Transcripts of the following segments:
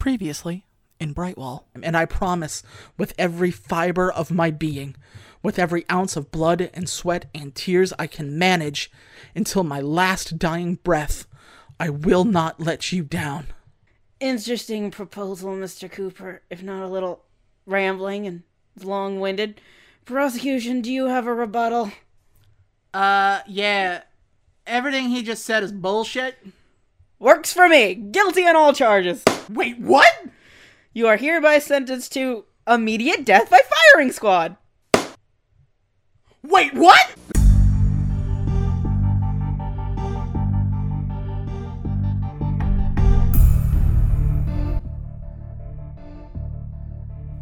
Previously in Brightwall. And I promise, with every fiber of my being, with every ounce of blood and sweat and tears I can manage, until my last dying breath, I will not let you down. Interesting proposal, Mr. Cooper, if not a little rambling and long winded. Prosecution, do you have a rebuttal? Uh, yeah. Everything he just said is bullshit. Works for me! Guilty on all charges! Wait, what? You are hereby sentenced to immediate death by firing squad! Wait, what?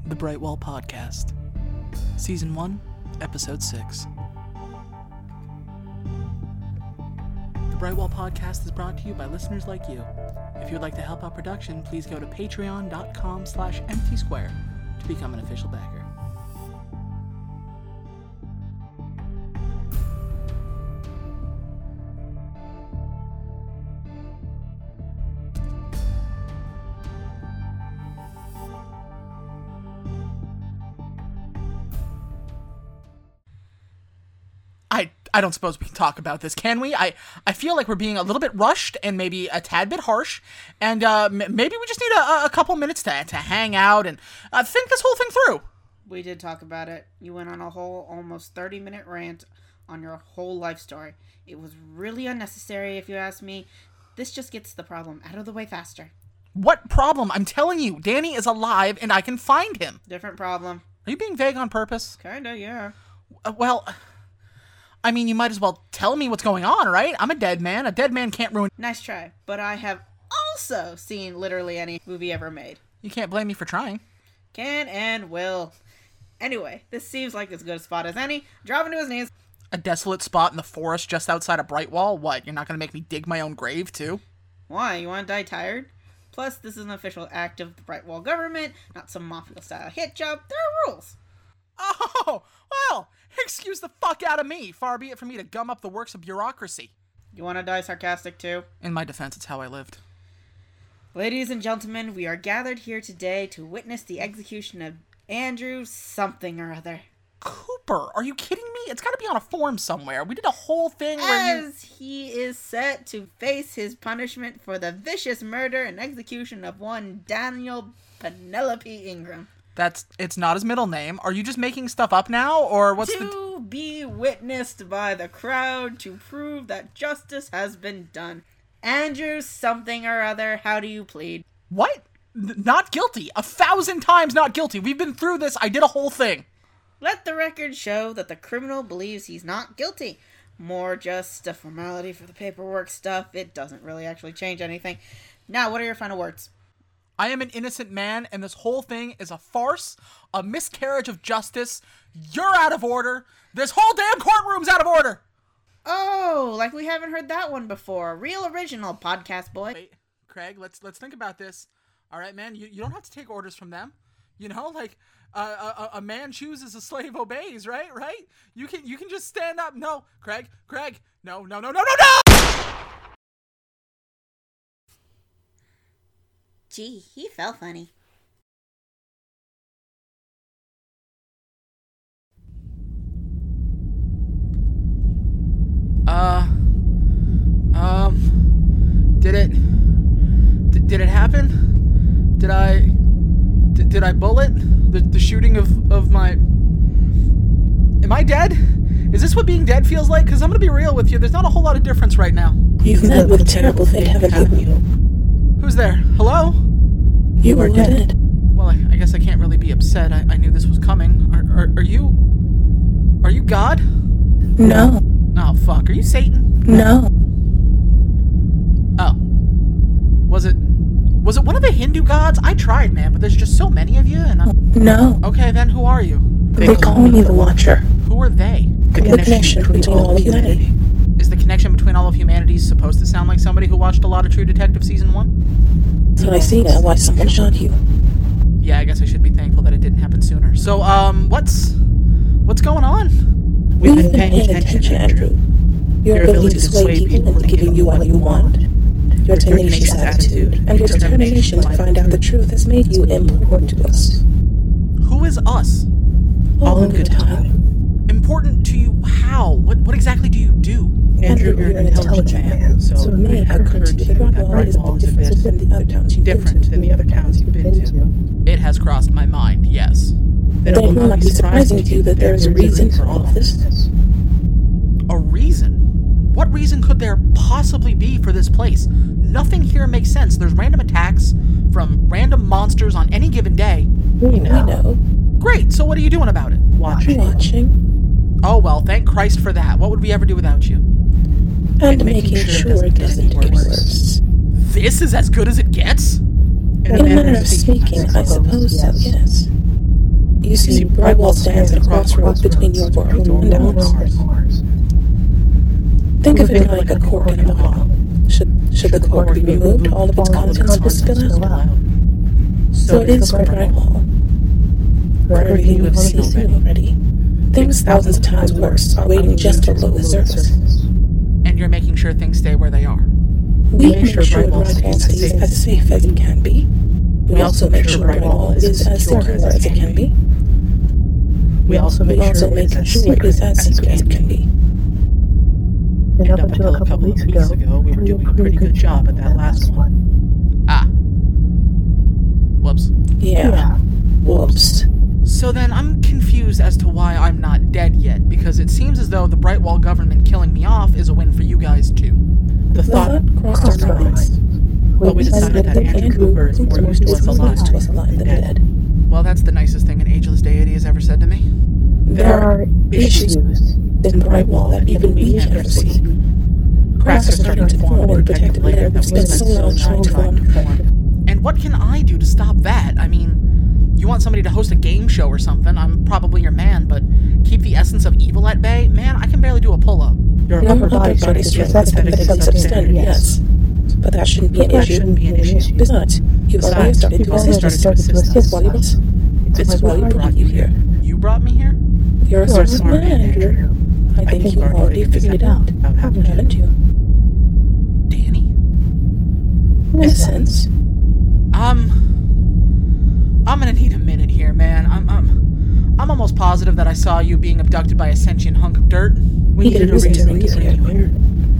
The Brightwall Podcast, Season 1, Episode 6. Brightwall Podcast is brought to you by listeners like you. If you would like to help out production, please go to patreon.com slash empty square to become an official backer. I don't suppose we can talk about this, can we? I I feel like we're being a little bit rushed and maybe a tad bit harsh, and uh, m- maybe we just need a, a couple minutes to to hang out and uh, think this whole thing through. We did talk about it. You went on a whole almost 30 minute rant on your whole life story. It was really unnecessary, if you ask me. This just gets the problem out of the way faster. What problem? I'm telling you, Danny is alive and I can find him. Different problem. Are you being vague on purpose? Kinda, yeah. Uh, well, I mean, you might as well tell me what's going on, right? I'm a dead man. A dead man can't ruin. Nice try. But I have also seen literally any movie ever made. You can't blame me for trying. Can and will. Anyway, this seems like as good a spot as any. Drop into his knees. A desolate spot in the forest just outside of Brightwall. What? You're not gonna make me dig my own grave too? Why? You want to die tired? Plus, this is an official act of the Brightwall government, not some mafia style hit job. There are rules. Oh, well, excuse the fuck out of me. Far be it from me to gum up the works of bureaucracy. You want to die sarcastic too? In my defense, it's how I lived. Ladies and gentlemen, we are gathered here today to witness the execution of Andrew something or other. Cooper, are you kidding me? It's gotta be on a form somewhere. We did a whole thing where you. As he is set to face his punishment for the vicious murder and execution of one Daniel Penelope Ingram. That's. It's not his middle name. Are you just making stuff up now? Or what's the. to be witnessed by the crowd to prove that justice has been done. Andrew something or other, how do you plead? What? N- not guilty. A thousand times not guilty. We've been through this. I did a whole thing. Let the record show that the criminal believes he's not guilty. More just a formality for the paperwork stuff. It doesn't really actually change anything. Now, what are your final words? I am an innocent man, and this whole thing is a farce, a miscarriage of justice. You're out of order. This whole damn courtroom's out of order. Oh, like we haven't heard that one before. Real original podcast boy. Wait, Craig, let's let's think about this. All right, man, you, you don't have to take orders from them. You know, like uh, a, a man chooses, a slave obeys, right? Right? You can you can just stand up. No, Craig, Craig, no, no, no, no, no, no. Gee, he fell funny. Uh, um, did it? D- did it happen? Did I? D- did I bullet the the shooting of of my? Am I dead? Is this what being dead feels like? Because I'm gonna be real with you. There's not a whole lot of difference right now. You've met with a terrible fate, haven't you? Who's there? Hello? You are dead. Well, I, I guess I can't really be upset. I, I knew this was coming. Are, are, are you? Are you God? No, Oh fuck! Are you Satan? no. Oh. Was it? Was it one of the Hindu gods? I tried, man, but there's just so many of you, and I'm. No. Okay, then who are you? They call me the Watcher. Who are they? The connection between all of humanity. Is the connection between all of humanity supposed to sound like somebody who watched a lot of True Detective season one? So I see now why someone shot you. Yeah, I guess I should be thankful that it didn't happen sooner. So, um, what's what's going on? We've been paying attention, Andrew. Your ability to sway people into giving you what you want. Your tenacious attitude and your determination to find out the truth has made you important to us. Who is us? All in good time. Important to you how? What, what exactly do you do? Andrew, you're an intelligent man, so it may have occurred to you that Brightwall is a bit different than the other towns you've been different to. than the other you've been to. It has crossed my mind, yes. Then it will not be surprising to you that there is a reason for all of this. A reason? What reason could there possibly be for this place? Nothing here makes sense. There's random attacks from random monsters on any given day. We We know. Great, so what are you doing about it? Watching. Watching Oh well, thank Christ for that. What would we ever do without you? And making sure it doesn't get worse. This is as good as it gets? In a manner of speaking, I suppose so, yes. You see, Brightwall stands at a crossroads between your world and ours. Think of it like a cork in a bottle. Should, should the cork be removed, all of its contents will spill out. So it is for Brightwall. For everything you have seen already. Things thousands of times worse are waiting just below the surface. And you're making sure things stay where they are. We make sure Brightwall stays as safe as it can be. We also make sure Brightwall is as secure as it can be. We also make sure make it is as secret as it can be. And up until a couple weeks ago, we were doing a pretty good job at that last one. Ah. Whoops. Yeah. Whoops. So then I'm confused as to why I'm not dead yet, because it seems as though the Brightwall government killing me off is a win for you guys too. The thought crossed our minds. but we decided that Andrew Cooper is more used to us alive to us alive than dead. Well, that's the nicest thing an ageless deity has ever said to me. There are issues in Brightwall that even we can't see. Cracks are starting to form in the protective layer we've spent so long trying to form. And what can I do to stop that? I mean, you want somebody to host a game show or something, I'm probably your man, but keep the essence of evil at bay? Man, I can barely do a pull up. Your Your upper body strength is pathetic pathetic to some yes. But that shouldn't be an That issue. shouldn't be an issue. Besides, you've already Besides, started you've to already assist started us. to assist It's us. why we It's it's why we brought you here. You brought me here? You're a You're a smart smart man, man, Andrew. Andrew. I think think you've already figured it out, haven't you? haven't you? Danny? In a sense. Um, I'm gonna need a minute here, man. I'm, I'm, I'm almost positive that I saw you being abducted by a sentient hunk of dirt. We He needed a reason to bring you here.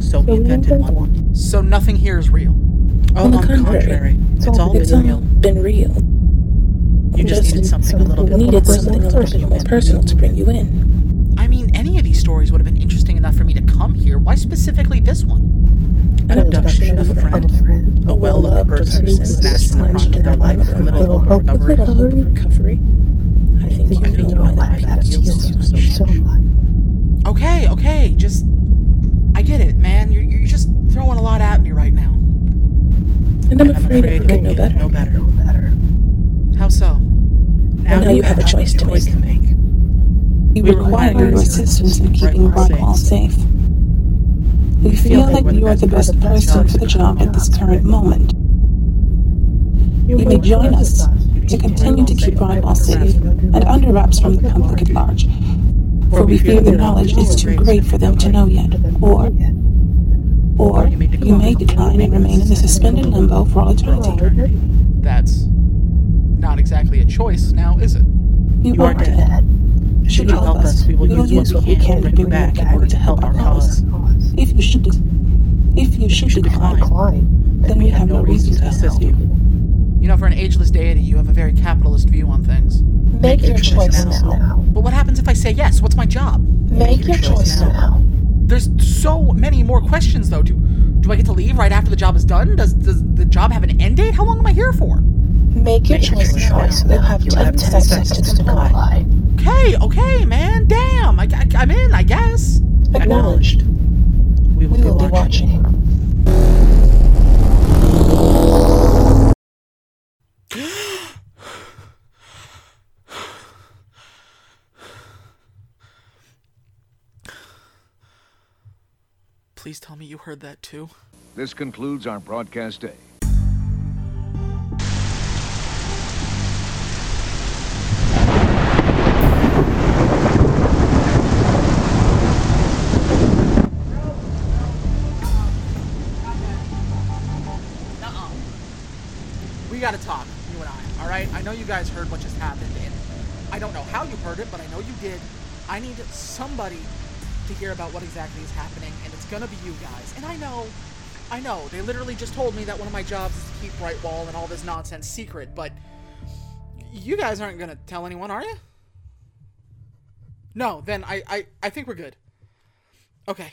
So we invented one. So nothing here is real. Oh, On the contrary, it's all It's been all real. been real. You just needed something a little bit needed more something a little bit more personal to bring you in. I mean, any of these stories would have been interesting enough for me to come here. Why specifically this one? An abduction of a friend, person who has plunged in their life for a little hope, a little hope of recovery. I think you know why that appeals to you so much. Okay, okay, just. I get it, man. You're, you're just throwing a lot at me right now. And I'm afraid it could get no better. No better. No better. How so? Now you have a choice to make. We require your assistance in keeping Brightwall safe. We feel that you are the best person for the job at this current moment. You may join us to continue to keep Brightwall safe and under wraps from the public at large, for we fear the knowledge is too great for them to know yet, or, or you may decline and remain in the suspended limbo for all eternity. That's not exactly a choice now, is it? You are dead. Should you help us, we will use what we can to bring you back in order to help our cause. If you should, if you should decline, then we have no reason to assist you. You know, for an ageless deity, you have a very capitalist view on things. Make your choice now. But what happens if I say yes? What's my job? Make your choice now. There's so many more questions, though. Do do I get to leave right after the job is done? Does does the job have an end date? How long am I here for? Make your choice now. You have 10 seconds to comply. Okay, okay, man. Damn, I, I, I'm in, I guess. Acknowledged. We will We be will be watching. watching. Please tell me you heard that too. This concludes our broadcast day. we gotta talk, you and I, alright? I know you guys heard what just happened, and I don't know how you heard it, but I know you did. I need somebody to hear about what exactly is happening, and it's gonna be you guys. And I know, I know, they literally just told me that one of my jobs is to keep Brightwall and all this nonsense secret, but you guys aren't gonna tell anyone, are you? No, then I, I, I think we're good. Okay.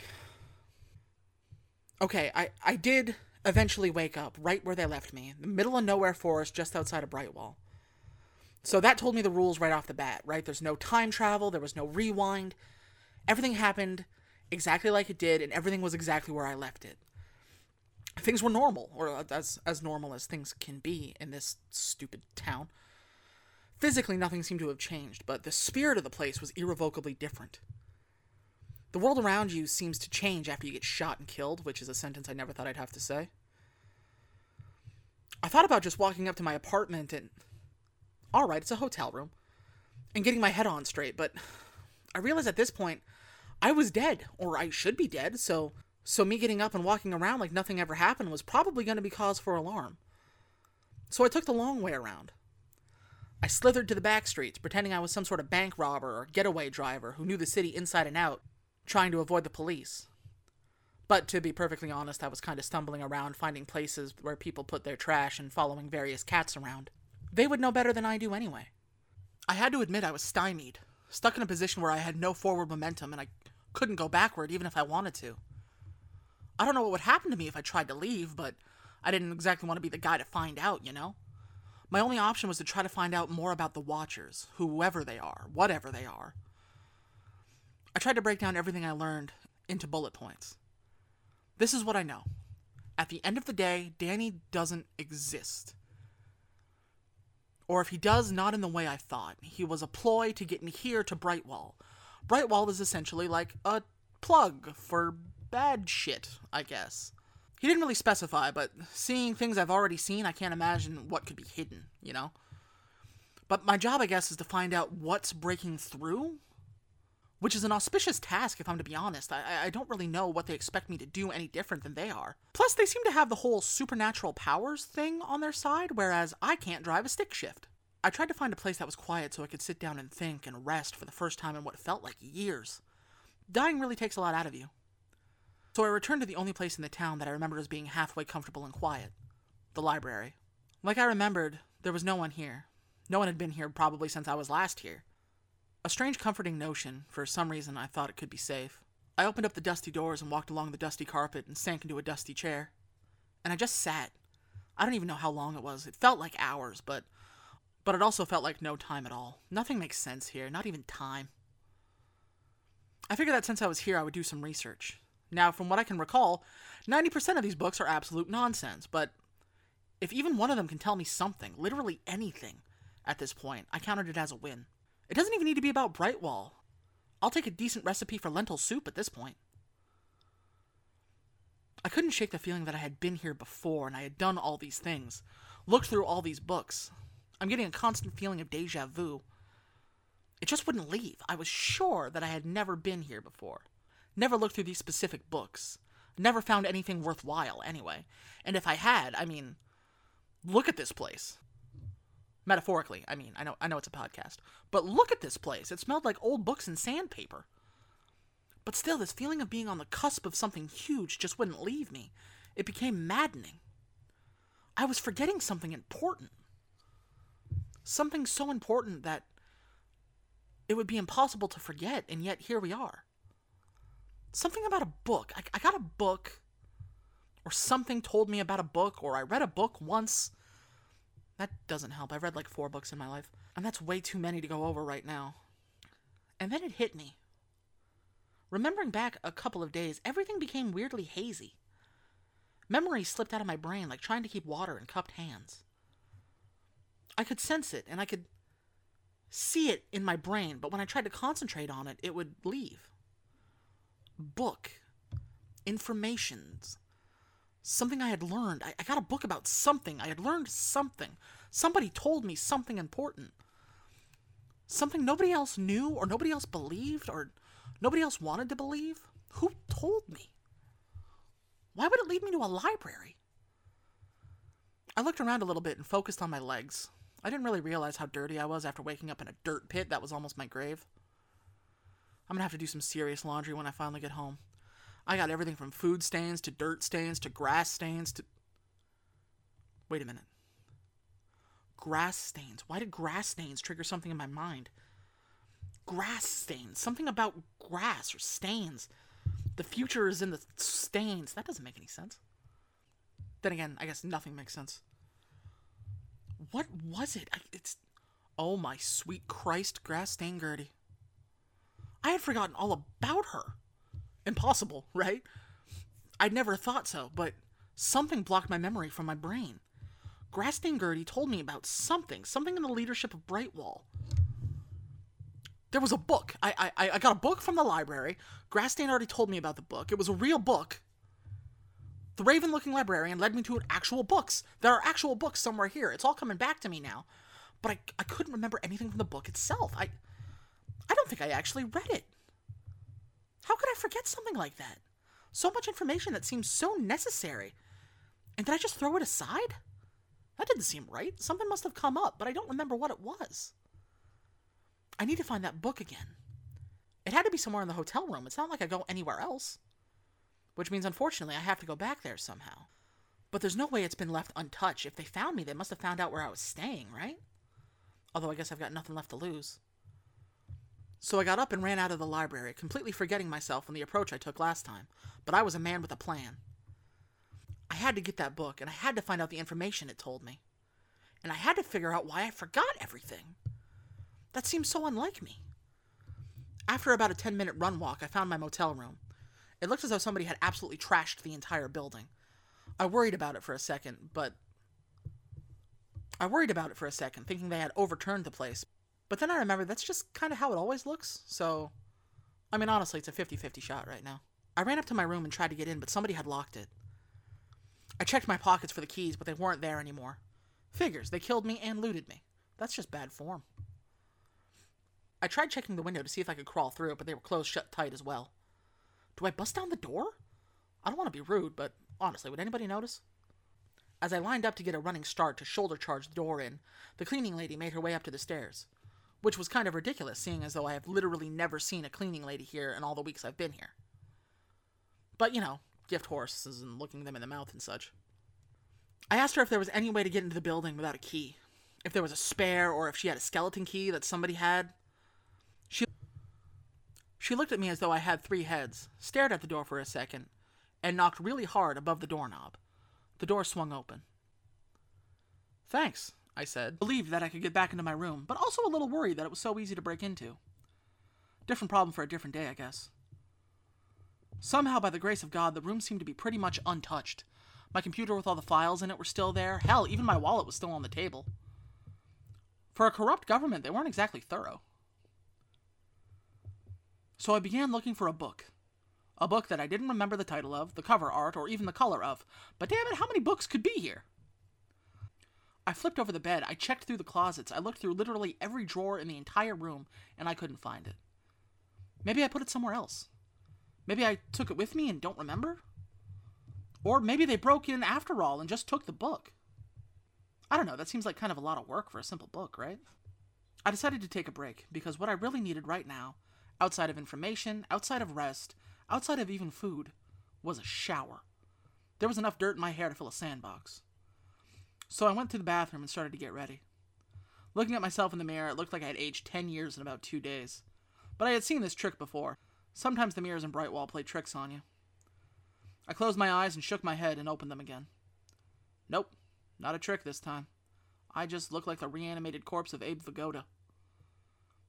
Okay, I, I did eventually wake up right where they left me, in the middle of nowhere forest just outside of Brightwall. So that told me the rules right off the bat, right? There's no time travel, there was no rewind. Everything happened exactly like it did, and everything was exactly where I left it. Things were normal, or as as normal as things can be in this stupid town. Physically, nothing seemed to have changed, but the spirit of the place was irrevocably different. The world around you seems to change after you get shot and killed, which is a sentence I never thought I'd have to say. I thought about just walking up to my apartment and. Alright, it's a hotel room. And getting my head on straight, but I realized at this point I was dead, or I should be dead, so. So me getting up and walking around like nothing ever happened was probably going to be cause for alarm. So I took the long way around. I slithered to the back streets, pretending I was some sort of bank robber or getaway driver who knew the city inside and out, trying to avoid the police. But to be perfectly honest, I was kind of stumbling around finding places where people put their trash and following various cats around. They would know better than I do anyway. I had to admit I was stymied, stuck in a position where I had no forward momentum and I couldn't go backward even if I wanted to. I don't know what would happen to me if I tried to leave, but I didn't exactly want to be the guy to find out, you know? My only option was to try to find out more about the Watchers, whoever they are, whatever they are. I tried to break down everything I learned into bullet points. This is what I know. At the end of the day, Danny doesn't exist. Or if he does, not in the way I thought. He was a ploy to get me here to Brightwall. Brightwall is essentially like a plug for bad shit, I guess. He didn't really specify, but seeing things I've already seen, I can't imagine what could be hidden, you know? But my job, I guess, is to find out what's breaking through which is an auspicious task if I'm to be honest. I, I don't really know what they expect me to do any different than they are. Plus, they seem to have the whole supernatural powers thing on their side, whereas I can't drive a stick shift. I tried to find a place that was quiet so I could sit down and think and rest for the first time in what felt like years. Dying really takes a lot out of you. So I returned to the only place in the town that I remembered as being halfway comfortable and quiet the library. Like I remembered, there was no one here. No one had been here probably since I was last here. A strange, comforting notion. For some reason, I thought it could be safe. I opened up the dusty doors and walked along the dusty carpet and sank into a dusty chair. And I just sat. I don't even know how long it was. It felt like hours, but but it also felt like no time at all. Nothing makes sense here, not even time. I figured that since I was here, I would do some research. Now, from what I can recall, 90% of these books are absolute nonsense, but if even one of them can tell me something, literally anything, at this point, I counted it as a win. It doesn't even need to be about Brightwall. I'll take a decent recipe for lentil soup at this point. I couldn't shake the feeling that I had been here before and I had done all these things, looked through all these books. I'm getting a constant feeling of deja vu. It just wouldn't leave. I was sure that I had never been here before. Never looked through these specific books. Never found anything worthwhile, anyway. And if I had, I mean, look at this place. Metaphorically, I mean, I know I know it's a podcast. But look at this place. It smelled like old books and sandpaper. But still, this feeling of being on the cusp of something huge just wouldn't leave me. It became maddening. I was forgetting something important. Something so important that it would be impossible to forget, and yet here we are. Something about a book. I, I got a book, or something told me about a book, or I read a book once that doesn't help. I've read like four books in my life, and that's way too many to go over right now. And then it hit me. Remembering back a couple of days, everything became weirdly hazy. Memory slipped out of my brain like trying to keep water in cupped hands. I could sense it, and I could see it in my brain, but when I tried to concentrate on it, it would leave. Book. Informations something I had learned. I, I got a book about something. I had learned something. Somebody told me something important. Something nobody else knew or nobody else believed or nobody else wanted to believe. Who told me? Why would it lead me to a library? I looked around a little bit and focused on my legs. I didn't really realize how dirty I was after waking up in a dirt pit that was almost my grave. I'm gonna have to do some serious laundry when I finally get home. I got everything from food stains to dirt stains to grass stains to. Wait a minute. Grass stains. Why did grass stains trigger something in my mind? Grass stains. Something about grass or stains. The future is in the stains. That doesn't make any sense. Then again, I guess nothing makes sense. What was it? I, it's. Oh my sweet Christ, grass Gertie. I had forgotten all about her. Impossible, right? I'd never thought so, but something blocked my memory from my brain. Grasstain Gertie told me about something, something in the leadership of Brightwall. There was a book. I, I, I got a book from the library. Grasstain already told me about the book. It was a real book. The raven looking librarian led me to actual books. There are actual books somewhere here. It's all coming back to me now. But I, I couldn't remember anything from the book itself. I I don't think I actually read it. How could I forget something like that? So much information that seems so necessary. And did I just throw it aside? That didn't seem right. Something must have come up, but I don't remember what it was. I need to find that book again. It had to be somewhere in the hotel room. It's not like I go anywhere else. Which means, unfortunately, I have to go back there somehow. But there's no way it's been left untouched. If they found me, they must have found out where I was staying, right? Although I guess I've got nothing left to lose. So I got up and ran out of the library, completely forgetting myself and the approach I took last time. But I was a man with a plan. I had to get that book, and I had to find out the information it told me. And I had to figure out why I forgot everything. That seems so unlike me. After about a 10 minute run walk, I found my motel room. It looked as though somebody had absolutely trashed the entire building. I worried about it for a second, but. I worried about it for a second, thinking they had overturned the place. But then I remembered that's just kind of how it always looks, so. I mean, honestly, it's a 50 50 shot right now. I ran up to my room and tried to get in, but somebody had locked it. I checked my pockets for the keys, but they weren't there anymore. Figures, they killed me and looted me. That's just bad form. I tried checking the window to see if I could crawl through it, but they were closed shut tight as well. Do I bust down the door? I don't want to be rude, but honestly, would anybody notice? As I lined up to get a running start to shoulder charge the door in, the cleaning lady made her way up to the stairs. Which was kind of ridiculous, seeing as though I have literally never seen a cleaning lady here in all the weeks I've been here. But, you know, gift horses and looking them in the mouth and such. I asked her if there was any way to get into the building without a key. If there was a spare, or if she had a skeleton key that somebody had. She looked at me as though I had three heads, stared at the door for a second, and knocked really hard above the doorknob. The door swung open. Thanks, I said, relieved that I could get back into my room, but also a little worried that it was so easy to break into. Different problem for a different day, I guess. Somehow, by the grace of God, the room seemed to be pretty much untouched. My computer with all the files in it were still there. Hell, even my wallet was still on the table. For a corrupt government, they weren't exactly thorough. So I began looking for a book. A book that I didn't remember the title of, the cover art, or even the color of. But damn it, how many books could be here? I flipped over the bed. I checked through the closets. I looked through literally every drawer in the entire room, and I couldn't find it. Maybe I put it somewhere else. Maybe I took it with me and don't remember? Or maybe they broke in after all and just took the book. I don't know, that seems like kind of a lot of work for a simple book, right? I decided to take a break because what I really needed right now, outside of information, outside of rest, outside of even food, was a shower. There was enough dirt in my hair to fill a sandbox. So I went to the bathroom and started to get ready. Looking at myself in the mirror, it looked like I had aged 10 years in about two days. But I had seen this trick before. Sometimes the mirrors in Brightwall play tricks on you. I closed my eyes and shook my head and opened them again. Nope, not a trick this time. I just look like the reanimated corpse of Abe Vigoda.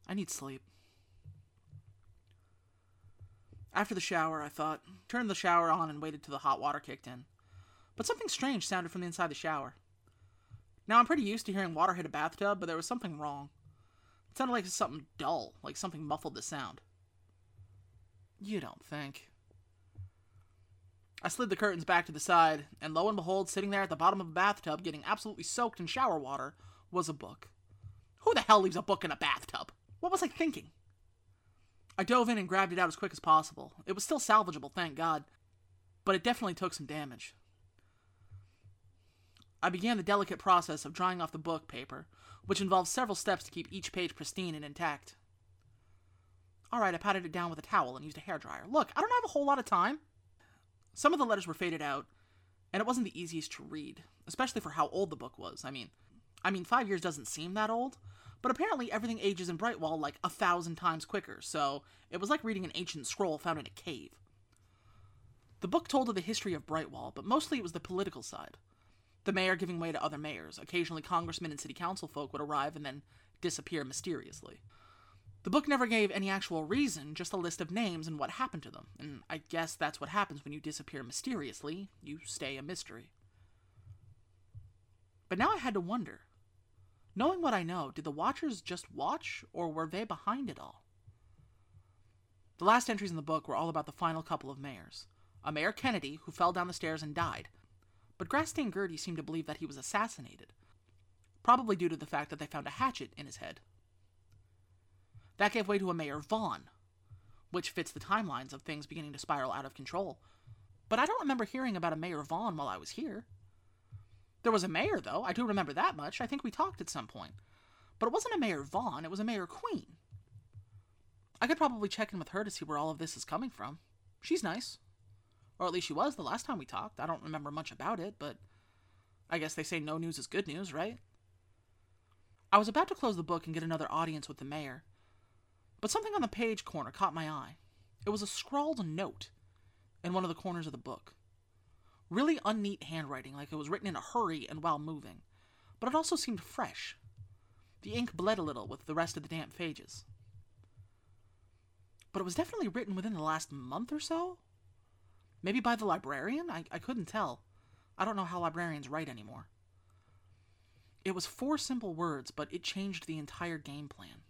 I need sleep. After the shower, I thought, turned the shower on and waited till the hot water kicked in. But something strange sounded from the inside the shower. Now, I'm pretty used to hearing water hit a bathtub, but there was something wrong. It sounded like something dull, like something muffled the sound. You don't think. I slid the curtains back to the side, and lo and behold, sitting there at the bottom of a bathtub, getting absolutely soaked in shower water, was a book. Who the hell leaves a book in a bathtub? What was I thinking? I dove in and grabbed it out as quick as possible. It was still salvageable, thank God, but it definitely took some damage. I began the delicate process of drying off the book paper, which involves several steps to keep each page pristine and intact. All right, I patted it down with a towel and used a hairdryer. Look, I don't have a whole lot of time. Some of the letters were faded out, and it wasn't the easiest to read, especially for how old the book was. I mean, I mean, five years doesn't seem that old, but apparently everything ages in Brightwall like a thousand times quicker, so it was like reading an ancient scroll found in a cave. The book told of the history of Brightwall, but mostly it was the political side. The mayor giving way to other mayors. Occasionally, congressmen and city council folk would arrive and then disappear mysteriously. The book never gave any actual reason, just a list of names and what happened to them, and I guess that's what happens when you disappear mysteriously. You stay a mystery. But now I had to wonder knowing what I know, did the Watchers just watch, or were they behind it all? The last entries in the book were all about the final couple of mayors a Mayor Kennedy, who fell down the stairs and died, but Grasstain Gertie seemed to believe that he was assassinated, probably due to the fact that they found a hatchet in his head. That gave way to a Mayor Vaughn, which fits the timelines of things beginning to spiral out of control. But I don't remember hearing about a Mayor Vaughn while I was here. There was a mayor, though. I do remember that much. I think we talked at some point. But it wasn't a Mayor Vaughn, it was a Mayor Queen. I could probably check in with her to see where all of this is coming from. She's nice. Or at least she was the last time we talked. I don't remember much about it, but I guess they say no news is good news, right? I was about to close the book and get another audience with the mayor, but something on the page corner caught my eye. It was a scrawled note in one of the corners of the book. Really unneat handwriting, like it was written in a hurry and while moving, but it also seemed fresh. The ink bled a little with the rest of the damp pages. But it was definitely written within the last month or so? Maybe by the librarian? I, I couldn't tell. I don't know how librarians write anymore. It was four simple words, but it changed the entire game plan.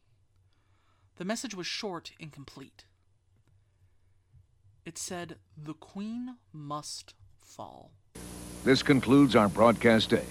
The message was short and complete. It said, The Queen must fall. This concludes our broadcast day.